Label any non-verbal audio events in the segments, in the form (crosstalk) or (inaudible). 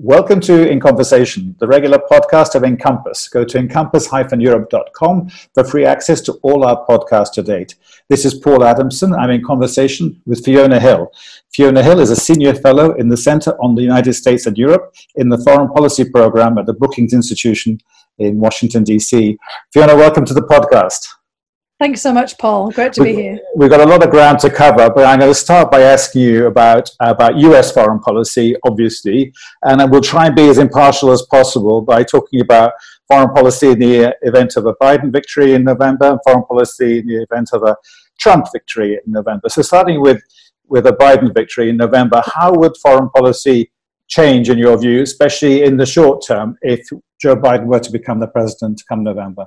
Welcome to In Conversation, the regular podcast of Encompass. Go to encompass-europe.com for free access to all our podcasts to date. This is Paul Adamson. I'm in conversation with Fiona Hill. Fiona Hill is a senior fellow in the Center on the United States and Europe in the Foreign Policy Program at the Brookings Institution in Washington, D.C. Fiona, welcome to the podcast. Thanks so much, Paul. Great to we, be here. We've got a lot of ground to cover, but I'm going to start by asking you about, about US foreign policy, obviously, and we'll try and be as impartial as possible by talking about foreign policy in the event of a Biden victory in November and foreign policy in the event of a Trump victory in November. So, starting with, with a Biden victory in November, how would foreign policy change in your view, especially in the short term, if Joe Biden were to become the president come November?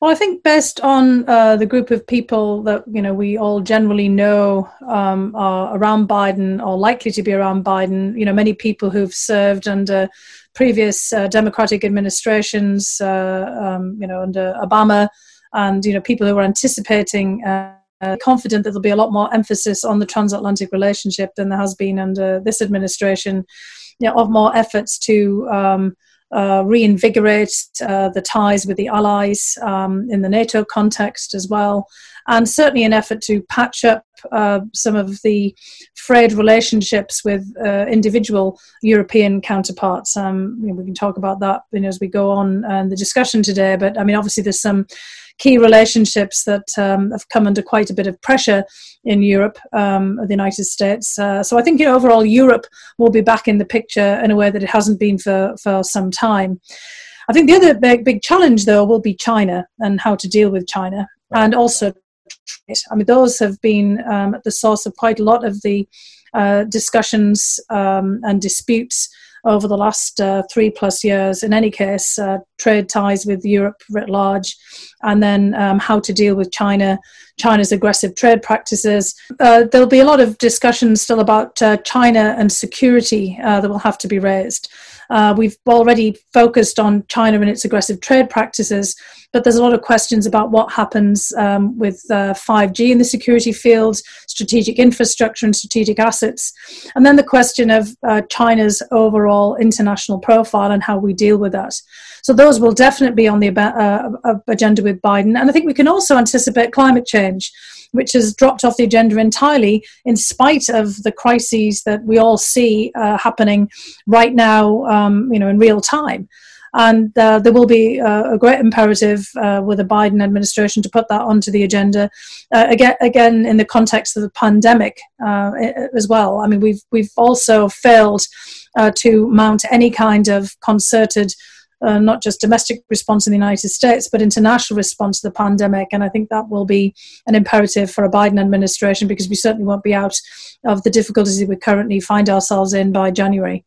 Well, I think based on uh, the group of people that you know we all generally know um, are around Biden or likely to be around Biden. You know, many people who've served under previous uh, Democratic administrations. Uh, um, you know, under Obama, and you know, people who are anticipating. Uh, confident that there'll be a lot more emphasis on the transatlantic relationship than there has been under this administration. You know, of more efforts to um, uh, reinvigorate uh, the ties with the allies um, in the NATO context as well, and certainly an effort to patch up uh, some of the frayed relationships with uh, individual European counterparts. Um, you know, we can talk about that you know, as we go on in the discussion today, but I mean, obviously, there's some key relationships that um, have come under quite a bit of pressure in Europe, um, the United States. Uh, so I think you know, overall Europe will be back in the picture in a way that it hasn't been for, for some time. I think the other big, big challenge, though, will be China and how to deal with China, and also I mean, those have been um, at the source of quite a lot of the uh, discussions um, and disputes over the last uh, three plus years. In any case, uh, trade ties with Europe writ large, and then um, how to deal with China, China's aggressive trade practices. Uh, there'll be a lot of discussion still about uh, China and security uh, that will have to be raised. Uh, we've already focused on China and its aggressive trade practices, but there's a lot of questions about what happens um, with uh, 5G in the security field, strategic infrastructure and strategic assets, and then the question of uh, China's overall international profile and how we deal with that. So those will definitely be on the uh, agenda with Biden, and I think we can also anticipate climate change which has dropped off the agenda entirely in spite of the crises that we all see uh, happening right now, um, you know, in real time. And uh, there will be uh, a great imperative uh, with the Biden administration to put that onto the agenda. Uh, again, again, in the context of the pandemic uh, as well. I mean, we've we've also failed to mount any kind of concerted uh, not just domestic response in the United States, but international response to the pandemic. And I think that will be an imperative for a Biden administration because we certainly won't be out of the difficulties we currently find ourselves in by January.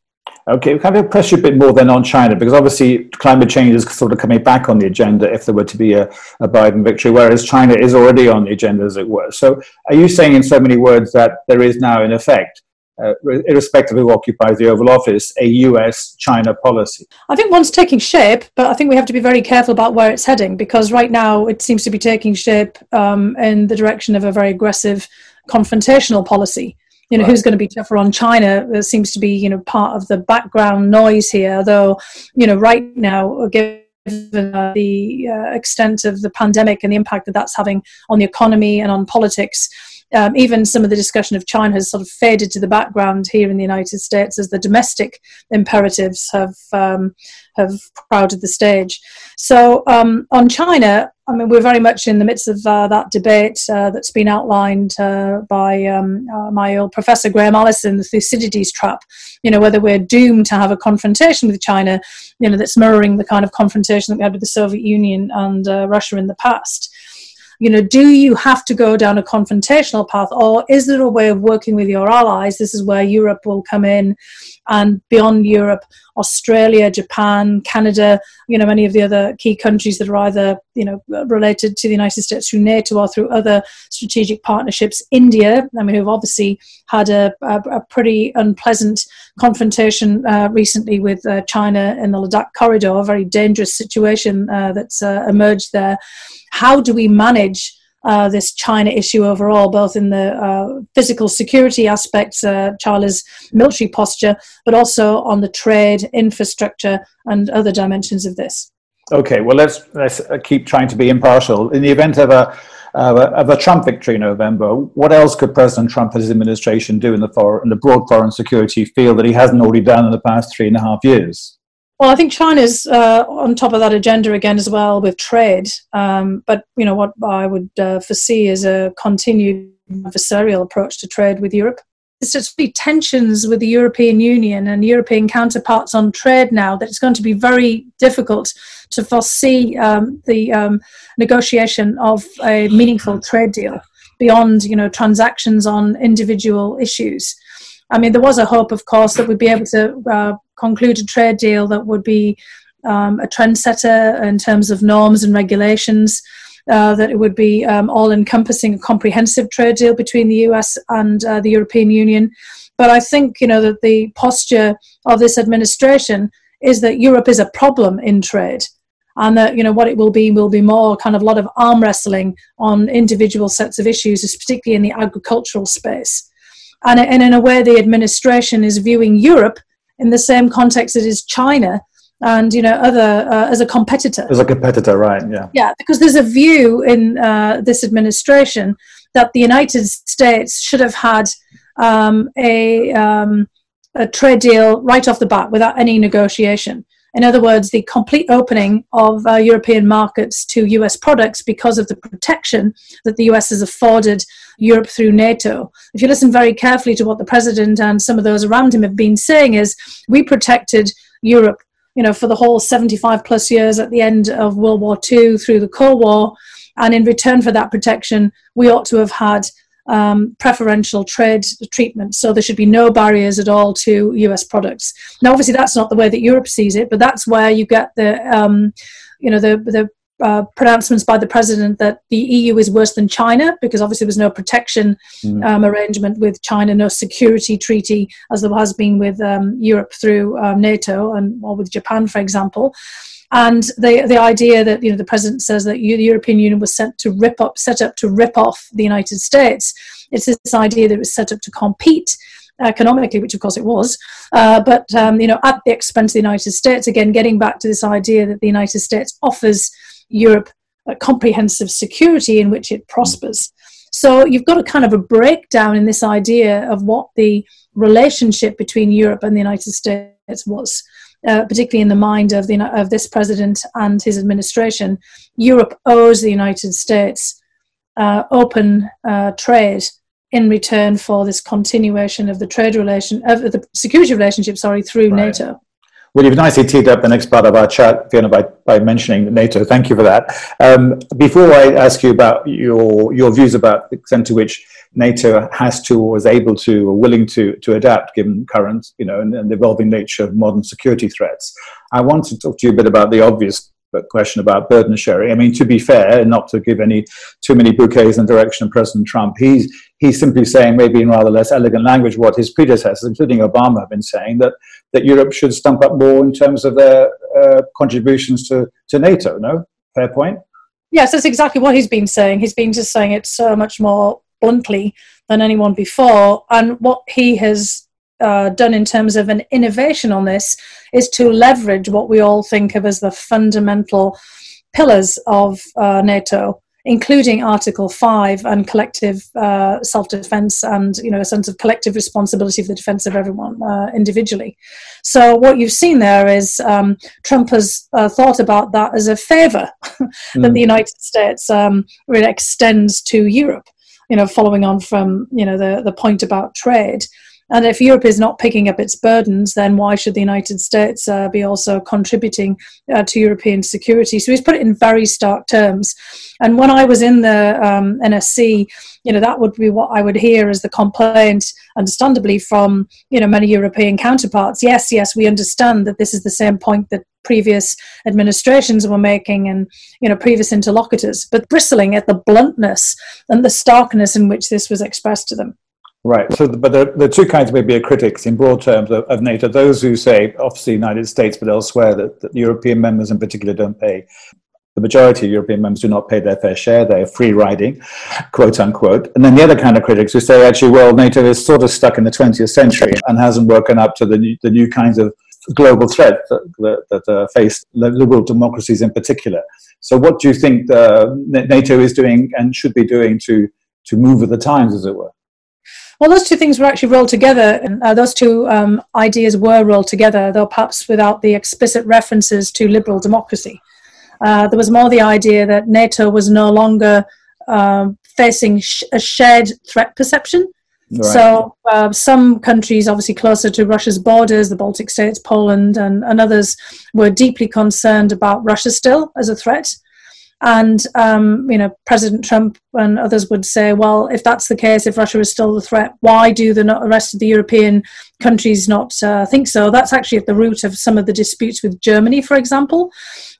Okay, can I press you a bit more then on China? Because obviously climate change is sort of coming back on the agenda if there were to be a, a Biden victory, whereas China is already on the agenda, as it were. So are you saying in so many words that there is now, in effect, uh, irrespective of who occupies the Oval Office, a US China policy? I think one's taking shape, but I think we have to be very careful about where it's heading because right now it seems to be taking shape um, in the direction of a very aggressive confrontational policy. You know, right. who's going to be tougher on China There seems to be, you know, part of the background noise here, though, you know, right now, given uh, the uh, extent of the pandemic and the impact that that's having on the economy and on politics, um, even some of the discussion of China has sort of faded to the background here in the United States as the domestic imperatives have um, have crowded the stage. So um, on China, I mean, we're very much in the midst of uh, that debate uh, that's been outlined uh, by um, uh, my old professor Graham Allison, the Thucydides trap. You know, whether we're doomed to have a confrontation with China, you know, that's mirroring the kind of confrontation that we had with the Soviet Union and uh, Russia in the past you know, do you have to go down a confrontational path or is there a way of working with your allies? This is where Europe will come in and beyond Europe, Australia, Japan, Canada, you know, many of the other key countries that are either, you know, related to the United States through NATO or through other strategic partnerships. India, I mean, who've obviously had a, a, a pretty unpleasant confrontation uh, recently with uh, China in the Ladakh corridor, a very dangerous situation uh, that's uh, emerged there how do we manage uh, this China issue overall, both in the uh, physical security aspects, uh, China's military posture, but also on the trade, infrastructure, and other dimensions of this. Okay, well, let's let's keep trying to be impartial. In the event of a of a, of a Trump victory in November, what else could President Trump and his administration do in the, for, in the broad foreign security field that he hasn't already done in the past three and a half years? Well, I think China's uh, on top of that agenda again as well with trade. Um, but you know what I would uh, foresee is a continued adversarial approach to trade with Europe. There's just be tensions with the European Union and European counterparts on trade now that it's going to be very difficult to foresee um, the um, negotiation of a meaningful trade deal beyond you know transactions on individual issues. I mean, there was a hope, of course, that we'd be able to uh, conclude a trade deal that would be um, a trendsetter in terms of norms and regulations. Uh, that it would be um, all encompassing, a comprehensive trade deal between the US and uh, the European Union. But I think you know that the posture of this administration is that Europe is a problem in trade, and that you know what it will be will be more kind of a lot of arm wrestling on individual sets of issues, particularly in the agricultural space. And, and in a way, the administration is viewing Europe in the same context as China and you know other uh, as a competitor. As a competitor right yeah. Yeah because there's a view in uh, this administration that the united states should have had um, a, um, a trade deal right off the bat without any negotiation. In other words, the complete opening of uh, European markets to US products because of the protection that the US has afforded Europe through NATO. If you listen very carefully to what the president and some of those around him have been saying, is we protected Europe, you know, for the whole 75 plus years at the end of World War II through the Cold War, and in return for that protection, we ought to have had um, preferential trade treatment. So there should be no barriers at all to US products. Now, obviously, that's not the way that Europe sees it, but that's where you get the, um, you know, the the uh, pronouncements by the president that the EU is worse than China because obviously there's no protection mm. um, arrangement with China, no security treaty as there has been with um, Europe through um, NATO and or with Japan, for example. And the the idea that you know the president says that you, the European Union was set to rip up, set up to rip off the United States. It's this idea that it was set up to compete economically, which of course it was, uh, but um, you know at the expense of the United States. Again, getting back to this idea that the United States offers Europe a comprehensive security in which it prospers. So you've got a kind of a breakdown in this idea of what the relationship between Europe and the United States was uh, particularly in the mind of, the, of this president and his administration, Europe owes the United States uh, open uh, trade in return for this continuation of the trade relation of the security relationship, sorry, through right. NATO. Well, you've nicely teed up the next part of our chat, Fiona, by, by mentioning NATO. Thank you for that. Um, before I ask you about your your views about the extent to which NATO has to or is able to or willing to to adapt given current, you know, and, and the evolving nature of modern security threats, I want to talk to you a bit about the obvious question about burden sharing. I mean, to be fair, not to give any too many bouquets in the direction of President Trump, he's he's simply saying, maybe in rather less elegant language, what his predecessors, including Obama, have been saying that that Europe should stump up more in terms of their uh, contributions to to NATO. No, fair point. Yes, that's exactly what he's been saying. He's been just saying it so much more bluntly than anyone before, and what he has uh, done in terms of an innovation on this is to leverage what we all think of as the fundamental pillars of uh, NATO, including Article 5 and collective uh, self defense and you know, a sense of collective responsibility for the defense of everyone uh, individually. So, what you've seen there is um, Trump has uh, thought about that as a favor (laughs) that mm. the United States um, really extends to Europe. You know, following on from you know the the point about trade, and if Europe is not picking up its burdens, then why should the United States uh, be also contributing uh, to European security? So he's put it in very stark terms. And when I was in the um, NSC, you know, that would be what I would hear as the complaint, understandably, from, you know, many European counterparts. Yes, yes, we understand that this is the same point that previous administrations were making and you know previous interlocutors but bristling at the bluntness and the starkness in which this was expressed to them Right. So, but are two kinds, maybe, of critics in broad terms of, of, NATO. Those who say, obviously, the United States, but elsewhere, that, that European members in particular don't pay the majority of European members do not pay their fair share. They are free riding, quote unquote. And then the other kind of critics who say, actually, well, NATO is sort of stuck in the 20th century and hasn't woken up to the new, the new kinds of global threat that, that uh, face liberal democracies in particular. So, what do you think uh, NATO is doing and should be doing to, to move with the times, as it were? Well, those two things were actually rolled together. And, uh, those two um, ideas were rolled together, though perhaps without the explicit references to liberal democracy. Uh, there was more the idea that NATO was no longer uh, facing sh- a shared threat perception. Right. So uh, some countries, obviously closer to Russia's borders, the Baltic states, Poland, and, and others, were deeply concerned about Russia still as a threat. And um, you know, President Trump and others would say, well, if that's the case, if Russia is still the threat, why do the rest of the European countries not uh, think so? That's actually at the root of some of the disputes with Germany, for example.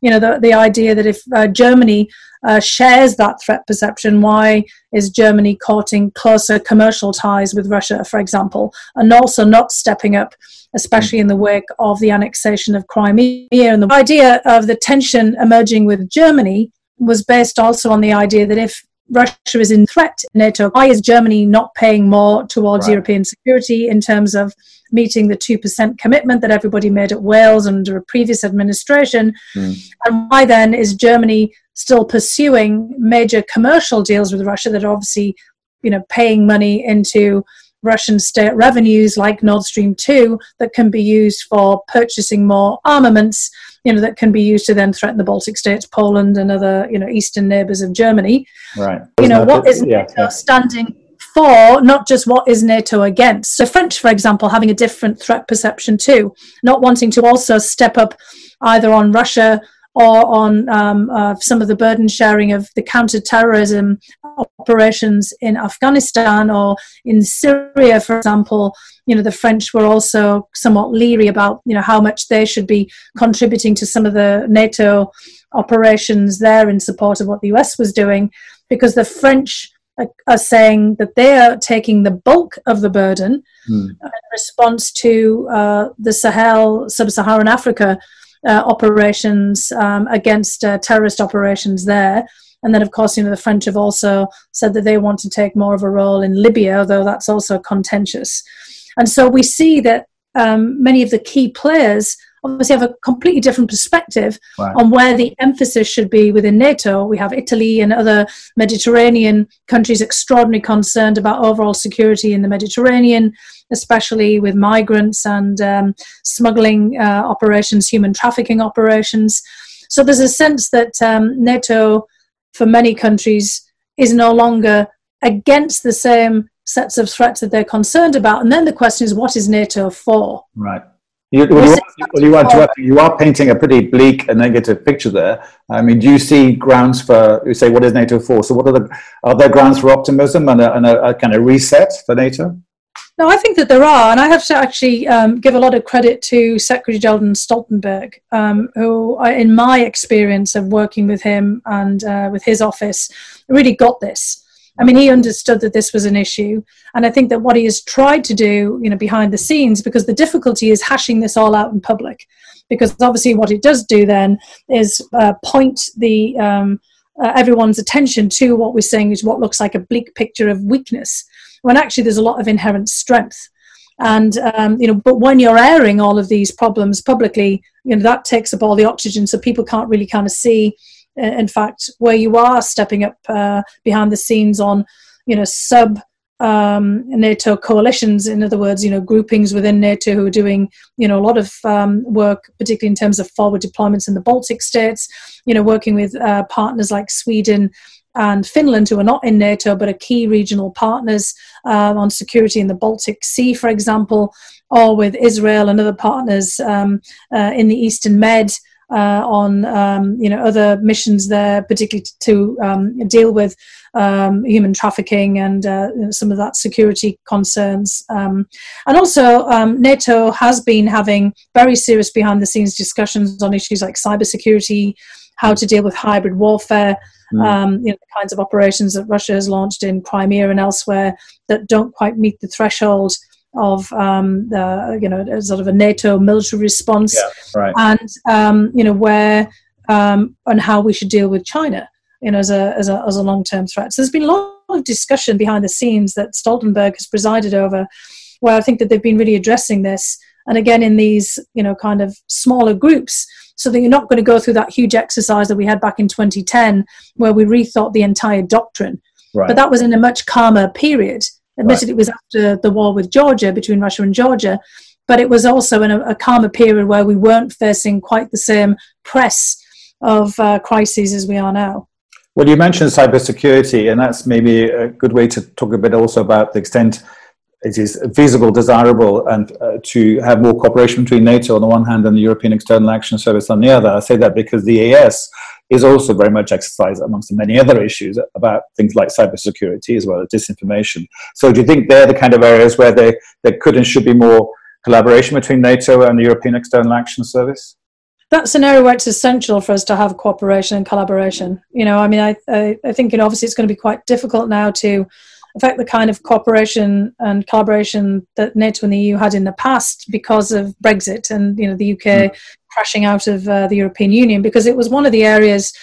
You know, the, the idea that if uh, Germany uh, shares that threat perception, why is Germany courting closer commercial ties with Russia, for example, and also not stepping up? especially in the wake of the annexation of Crimea. And the idea of the tension emerging with Germany was based also on the idea that if Russia is in threat NATO, why is Germany not paying more towards right. European security in terms of meeting the 2% commitment that everybody made at Wales under a previous administration? Mm. And why then is Germany still pursuing major commercial deals with Russia that are obviously, you know, paying money into Russian state revenues like Nord Stream 2 that can be used for purchasing more armaments you know, that can be used to then threaten the Baltic states, Poland, and other, you know, eastern neighbours of Germany. Right. You know, what is yeah, NATO yeah. standing for, not just what is NATO against. So French, for example, having a different threat perception too, not wanting to also step up either on Russia or on um, uh, some of the burden sharing of the counter-terrorism operations in Afghanistan or in Syria, for example, you know, the French were also somewhat leery about, you know, how much they should be contributing to some of the NATO operations there in support of what the US was doing, because the French are saying that they are taking the bulk of the burden mm. in response to uh, the Sahel, sub-Saharan Africa uh, operations um, against uh, terrorist operations there. And then, of course, you know, the French have also said that they want to take more of a role in Libya, although that's also contentious. And so we see that um, many of the key players obviously have a completely different perspective right. on where the emphasis should be within NATO. We have Italy and other Mediterranean countries extraordinarily concerned about overall security in the Mediterranean, especially with migrants and um, smuggling uh, operations, human trafficking operations. So there's a sense that um, NATO, for many countries, is no longer against the same sets of threats that they're concerned about. And then the question is, what is NATO for? Right. You, well, you, are, well, you, are, you are painting a pretty bleak and negative picture there. I mean, do you see grounds for, you say, what is NATO for? So, what are the, are there grounds for optimism and a, and a, a kind of reset for NATO? No, I think that there are, and I have to actually um, give a lot of credit to Secretary General Stoltenberg, um, who, I, in my experience of working with him and uh, with his office, really got this. I mean, he understood that this was an issue. And I think that what he has tried to do, you know, behind the scenes, because the difficulty is hashing this all out in public, because obviously what it does do then is uh, point the um, uh, everyone's attention to what we're saying is what looks like a bleak picture of weakness, when actually there's a lot of inherent strength. And um, you know, but when you're airing all of these problems publicly, you know that takes up all the oxygen, so people can't really kind of see in fact, where you are stepping up uh, behind the scenes on, you know, sub um, NATO coalitions, in other words, you know, groupings within NATO who are doing, you know, a lot of um, work, particularly in terms of forward deployments in the Baltic states, you know, working with uh, partners like Sweden and Finland, who are not in NATO but are key regional partners uh, on security in the Baltic Sea, for example, or with Israel and other partners um, uh, in the Eastern Med uh, on um, you know other missions there, particularly to, um, deal with um, human trafficking and uh, some of that security concerns. Um, and also, um, NATO has been having very serious behind the scenes discussions on issues like cybersecurity, how to deal with hybrid warfare. Mm. Um, you know, the kinds of operations that Russia has launched in Crimea and elsewhere that don't quite meet the threshold of um, the, you know sort of a NATO military response, yeah, right. and um, you know where um, and how we should deal with China, you know, as a as a, as a long term threat. So there's been a lot of discussion behind the scenes that Stoltenberg has presided over, where I think that they've been really addressing this, and again in these you know kind of smaller groups, so that you're not going to go through that huge exercise that we had back in 2010, where we rethought the entire doctrine. Right. But that was in a much calmer period. Admitted right. it was after the war with Georgia between Russia and Georgia, but it was also in a, a calmer period where we weren't facing quite the same press of uh, crises as we are now. Well, you mentioned cybersecurity, and that's maybe a good way to talk a bit also about the extent it is feasible, desirable, and uh, to have more cooperation between NATO on the one hand and the European External Action Service on the other. I say that because the EAS is also very much exercised amongst many other issues about things like cybersecurity as well as disinformation. So, do you think they're the kind of areas where they, there could and should be more collaboration between NATO and the European External Action Service? That's an area where it's essential for us to have cooperation and collaboration. You know, I mean, I, I, I think, you know, obviously it's going to be quite difficult now to affect the kind of cooperation and collaboration that NATO and the EU had in the past because of Brexit and, you know, the UK mm. crashing out of uh, the European Union because it was one of the areas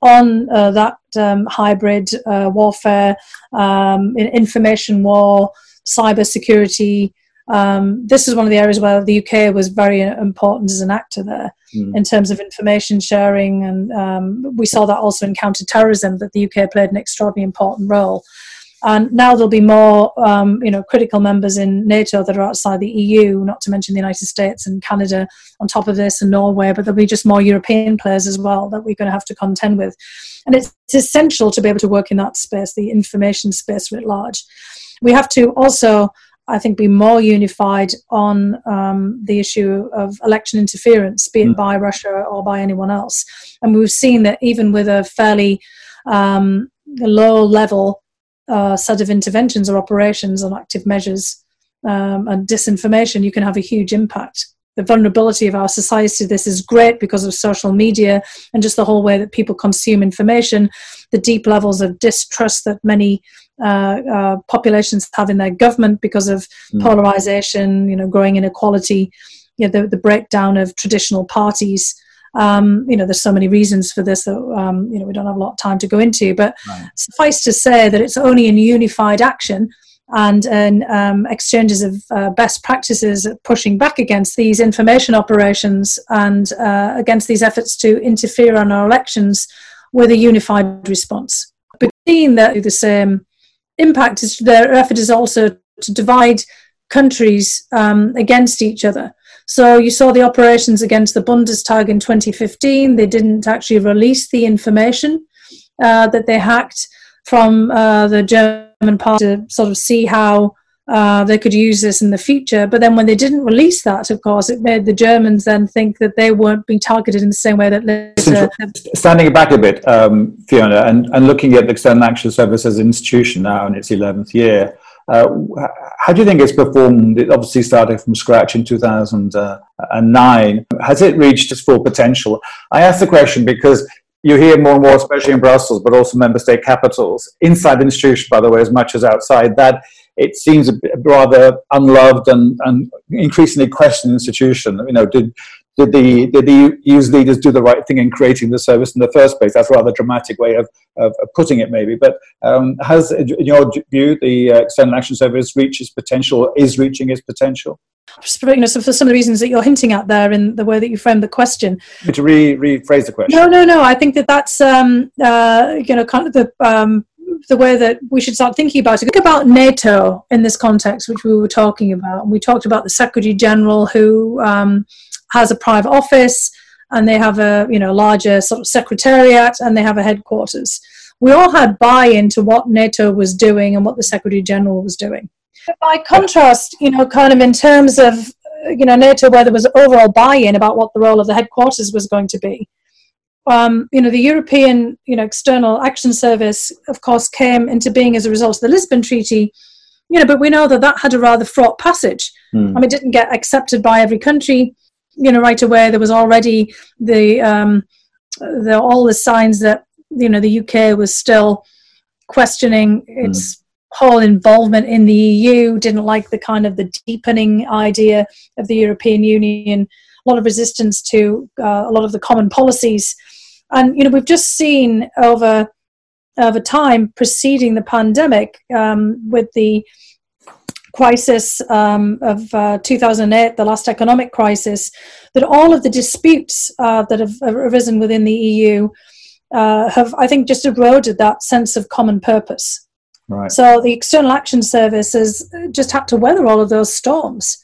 on uh, that um, hybrid uh, warfare, um, information war, cyber security, um, this is one of the areas where the UK was very important as an actor there mm. in terms of information sharing, and um, we saw that also in counter-terrorism that the UK played an extraordinarily important role. And now there'll be more, um, you know, critical members in NATO that are outside the EU, not to mention the United States and Canada on top of this, and Norway. But there'll be just more European players as well that we're going to have to contend with. And it's, it's essential to be able to work in that space, the information space writ large. We have to also I think, be more unified on um, the issue of election interference, be it mm. by Russia or by anyone else. And we've seen that even with a fairly um, low level uh, set of interventions or operations on active measures um, and disinformation, you can have a huge impact the vulnerability of our society this is great because of social media and just the whole way that people consume information, the deep levels of distrust that many uh, uh, populations have in their government because of mm. polarization, you know, growing inequality, you know, the, the breakdown of traditional parties. Um, you know, there's so many reasons for this that um, you know we don't have a lot of time to go into. But right. suffice to say that it's only in unified action and in um, exchanges of uh, best practices pushing back against these information operations and uh, against these efforts to interfere on our elections with a unified response. But seeing that the same impact is their effort is also to divide countries um, against each other. So you saw the operations against the Bundestag in 2015. They didn't actually release the information uh, that they hacked from uh, the German part to sort of see how uh, they could use this in the future. But then when they didn't release that, of course, it made the Germans then think that they weren't being targeted in the same way that later. Standing back a bit, um, Fiona, and, and looking at the External Action Service as an institution now in its 11th year, uh, how do you think it's performed? It obviously started from scratch in 2009. Has it reached its full potential? I ask the question because you hear more and more, especially in Brussels, but also member state capitals, inside the institution, by the way, as much as outside, that it seems a rather unloved and, and increasingly questioned institution. You know, did did the did the EU's leaders do the right thing in creating the service in the first place? That's a rather dramatic way of, of, of putting it, maybe. But um, has, in your view, the uh, External Action Service reached its potential? Is reaching its potential? you know, so for some of the reasons that you're hinting at there in the way that you framed the question. To re- rephrase the question. No, no, no. I think that that's um, uh, you know kind of the um, the way that we should start thinking about it. Think about NATO in this context, which we were talking about. We talked about the Secretary General who um, has a private office, and they have a you know larger sort of secretariat, and they have a headquarters. We all had buy-in to what NATO was doing and what the Secretary General was doing But by contrast, you know, kind of in terms of you know NATO, where there was overall buy-in about what the role of the headquarters was going to be. Um, you know, the European, you know, External Action Service, of course, came into being as a result of the Lisbon Treaty. You know, but we know that that had a rather fraught passage. Mm. I mean, it didn't get accepted by every country. You know, right away there was already the um, the all the signs that you know the UK was still questioning its mm whole involvement in the EU, didn't like the kind of the deepening idea of the European Union, a lot of resistance to uh, a lot of the common policies And you know, we've just seen over over time preceding the pandemic um, with the crisis um, of uh, 2008, the last economic crisis, that all of the disputes uh, that have arisen within the EU uh, have, I think, just eroded that sense of common purpose. Right. So the External Action Service has just had to weather all of those storms.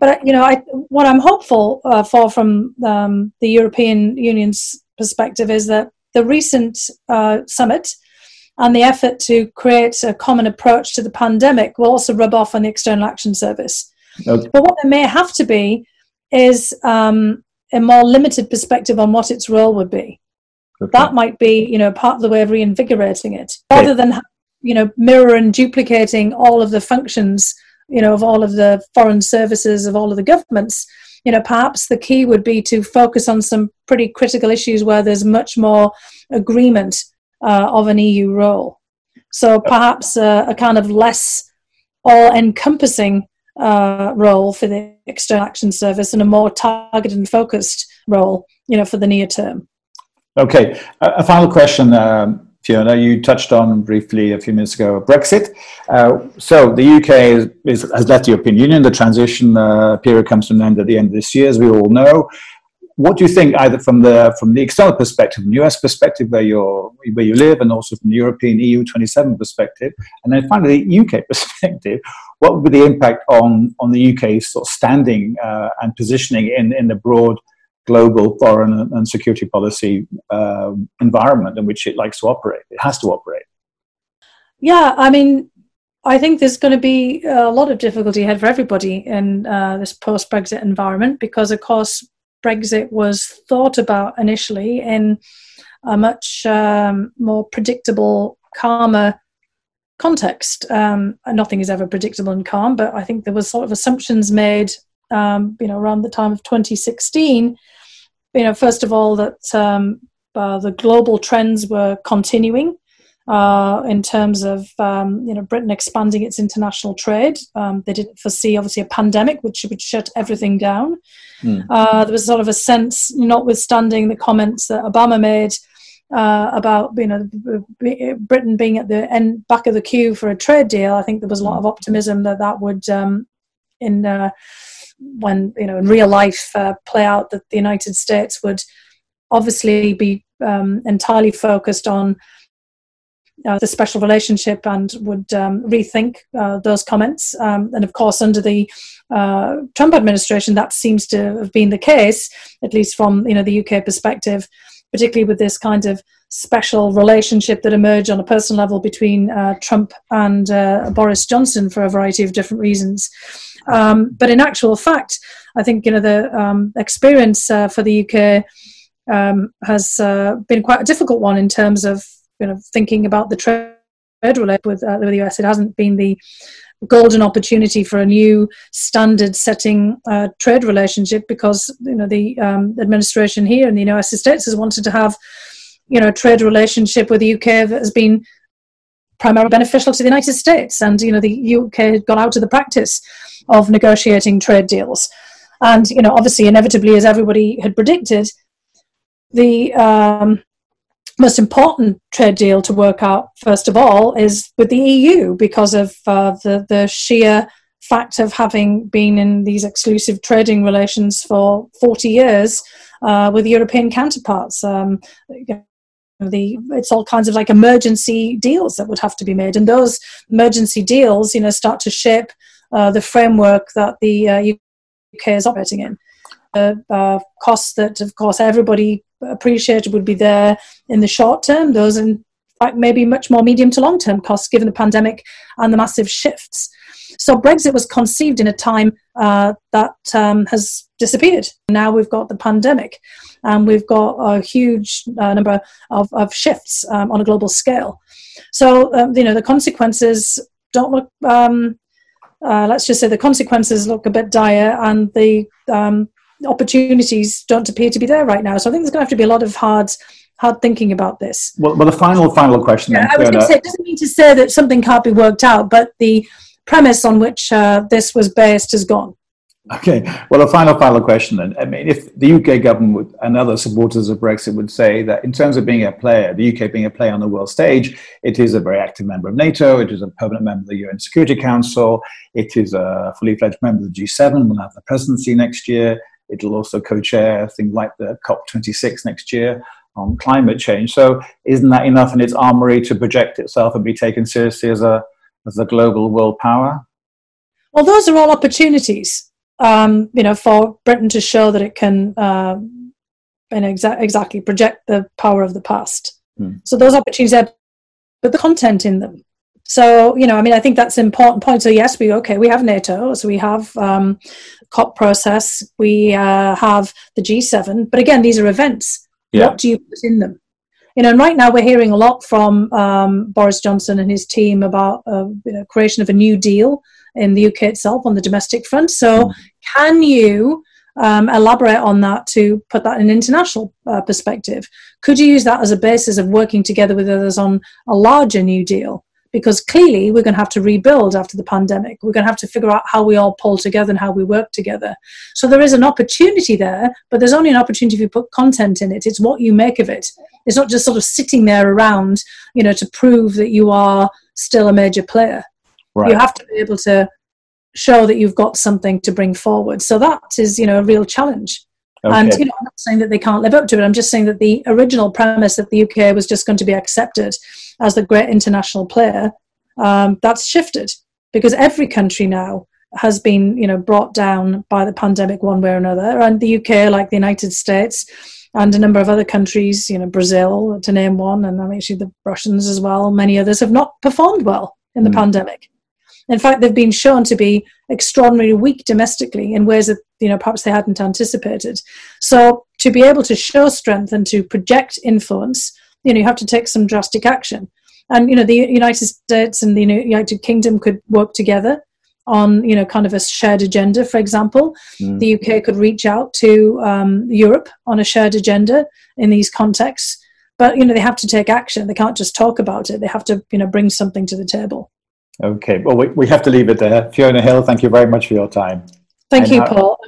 But you know, I, what I'm hopeful uh, for from um, the European Union's perspective is that the recent uh, summit and the effort to create a common approach to the pandemic will also rub off on the External Action Service. Okay. But what there may have to be is um, a more limited perspective on what its role would be. Okay. That might be, you know, part of the way of reinvigorating it, rather than, you know, mirror and duplicating all of the functions, you know, of all of the foreign services of all of the governments. You know, perhaps the key would be to focus on some pretty critical issues where there's much more agreement uh, of an EU role. So perhaps uh, a kind of less all-encompassing uh, role for the External Action Service and a more targeted and focused role, you know, for the near term. Okay, a, a final question, um, Fiona. You touched on briefly a few minutes ago Brexit. Uh, so the UK is, is, has left the European Union. The transition uh, period comes to an end at the end of this year, as we all know what do you think, either from the from the external perspective, from the US perspective, where you where you live, and also from the European EU 27 perspective, and then finally the UK (laughs) perspective, what would be the impact on on the UK's sort of standing uh, and positioning in in the broad global foreign and security policy uh, environment in which it likes to operate? It has to operate. Yeah, I mean, I think there's going to be a lot of difficulty ahead for everybody in uh, this post Brexit environment because, of course, Brexit was thought about initially in a much um, more predictable, calmer context. Um, nothing is ever predictable and calm, but I think there was sort of assumptions made, um, you know, around the time of 2016. You know, first of all, that um, uh, the global trends were continuing uh, in terms of um, you know Britain expanding its international trade. Um, they didn't foresee obviously a pandemic which would shut everything down. Mm. Uh, there was sort of a sense, notwithstanding the comments that Obama made uh, about you know Britain being at the end back of the queue for a trade deal. I think there was a lot of optimism that that would um, in uh, when you know in real life uh, play out that the United States would obviously be um, entirely focused on uh, the special relationship and would um, rethink uh, those comments. Um, and of course, under the uh, Trump administration, that seems to have been the case, at least from you know the UK perspective, particularly with this kind of special relationship that emerged on a personal level between uh, Trump and uh, Boris Johnson for a variety of different reasons. Um, but in actual fact, I think you know the um, experience uh, for the UK. Um, has been quite a difficult one in terms of you know thinking about the trade relationship with, uh, with the US. It hasn't been the golden opportunity for a new standard setting uh, trade relationship because you know the um, administration here in the United States has wanted to have you know a trade relationship with the UK that has been primarily beneficial to the United States and you know the UK had got out of the practice of negotiating trade deals and you know obviously inevitably as everybody had predicted the um, most important trade deal to work out, first of all, is with the EU because of uh, the, the sheer fact of having been in these exclusive trading relations for 40 years uh, with European counterparts. Um, the it's all kinds of like emergency deals that would have to be made, and those emergency deals, you know, start to shape uh, the framework that the uh, UK is operating in. Uh, uh, costs that, of course, everybody appreciated would be there in the short term. Those, in fact, maybe much more medium to long term costs given the pandemic and the massive shifts. So Brexit was conceived in a time uh, that um, has disappeared. Now we've got the pandemic, and we've got a huge uh, number of, of shifts um, on a global scale. So um, you know the consequences don't look. Uh, let's just say the consequences look a bit dire, and the um, opportunities don't appear to be there right now. So I think there's going to have to be a lot of hard hard thinking about this. Well, well the final final question. Yeah, I was going to say it doesn't mean to say that something can't be worked out, but the premise on which uh, this was based has gone. Okay. Well, a final, final question then. I mean, if the UK government would, and other supporters of Brexit would say that in terms of being a player, the UK being a player on the world stage, it is a very active member of NATO, it is a permanent member of the UN Security Council, it is a fully fledged member of the G7, will have the presidency next year, it'll also co chair things like the COP26 next year on climate change. So, isn't that enough in its armory to project itself and be taken seriously as a, as a global world power? Well, those are all opportunities um, you know, for Britain to show that it can, uh, and exa- exactly project the power of the past. Mm. So those opportunities are, but the content in them. So you know, I mean, I think that's an important point. So yes, we okay, we have NATO, so we have um, COP process, we uh, have the G7, but again, these are events. Yeah. What do you put in them? You know, and right now we're hearing a lot from um, Boris Johnson and his team about uh, you know creation of a new deal in the UK itself on the domestic front. So, mm. can you um, elaborate on that to put that in an international uh, perspective? Could you use that as a basis of working together with others on a larger New Deal? Because clearly, we're going to have to rebuild after the pandemic. We're going to have to figure out how we all pull together and how we work together. So, there is an opportunity there, but there's only an opportunity if you put content in it. It's what you make of it. It's not just sort of sitting there around, you know, to prove that you are still a major player. Right. You have to be able to show that you've got something to bring forward. So that is, you know, a real challenge. Okay. And you know, I'm not saying that they can't live up to it. I'm just saying that the original premise that the UK was just going to be accepted as the great international player, um, that's shifted because every country now has been, you know, brought down by the pandemic one way or another. And the UK, like the United States, and a number of other countries, you know, Brazil to name one, and actually the Russians as well, many others have not performed well in the mm. pandemic. In fact, they've been shown to be extraordinarily weak domestically in ways that you know perhaps they hadn't anticipated. So to be able to show strength and to project influence, you know, you have to take some drastic action. And you know, the United States and the United Kingdom could work together on you know kind of a shared agenda for example mm. the uk could reach out to um, europe on a shared agenda in these contexts but you know they have to take action they can't just talk about it they have to you know bring something to the table Okay, well, we, we have to leave it there. Fiona Hill, thank you very much for your time. Thank and you, Paul.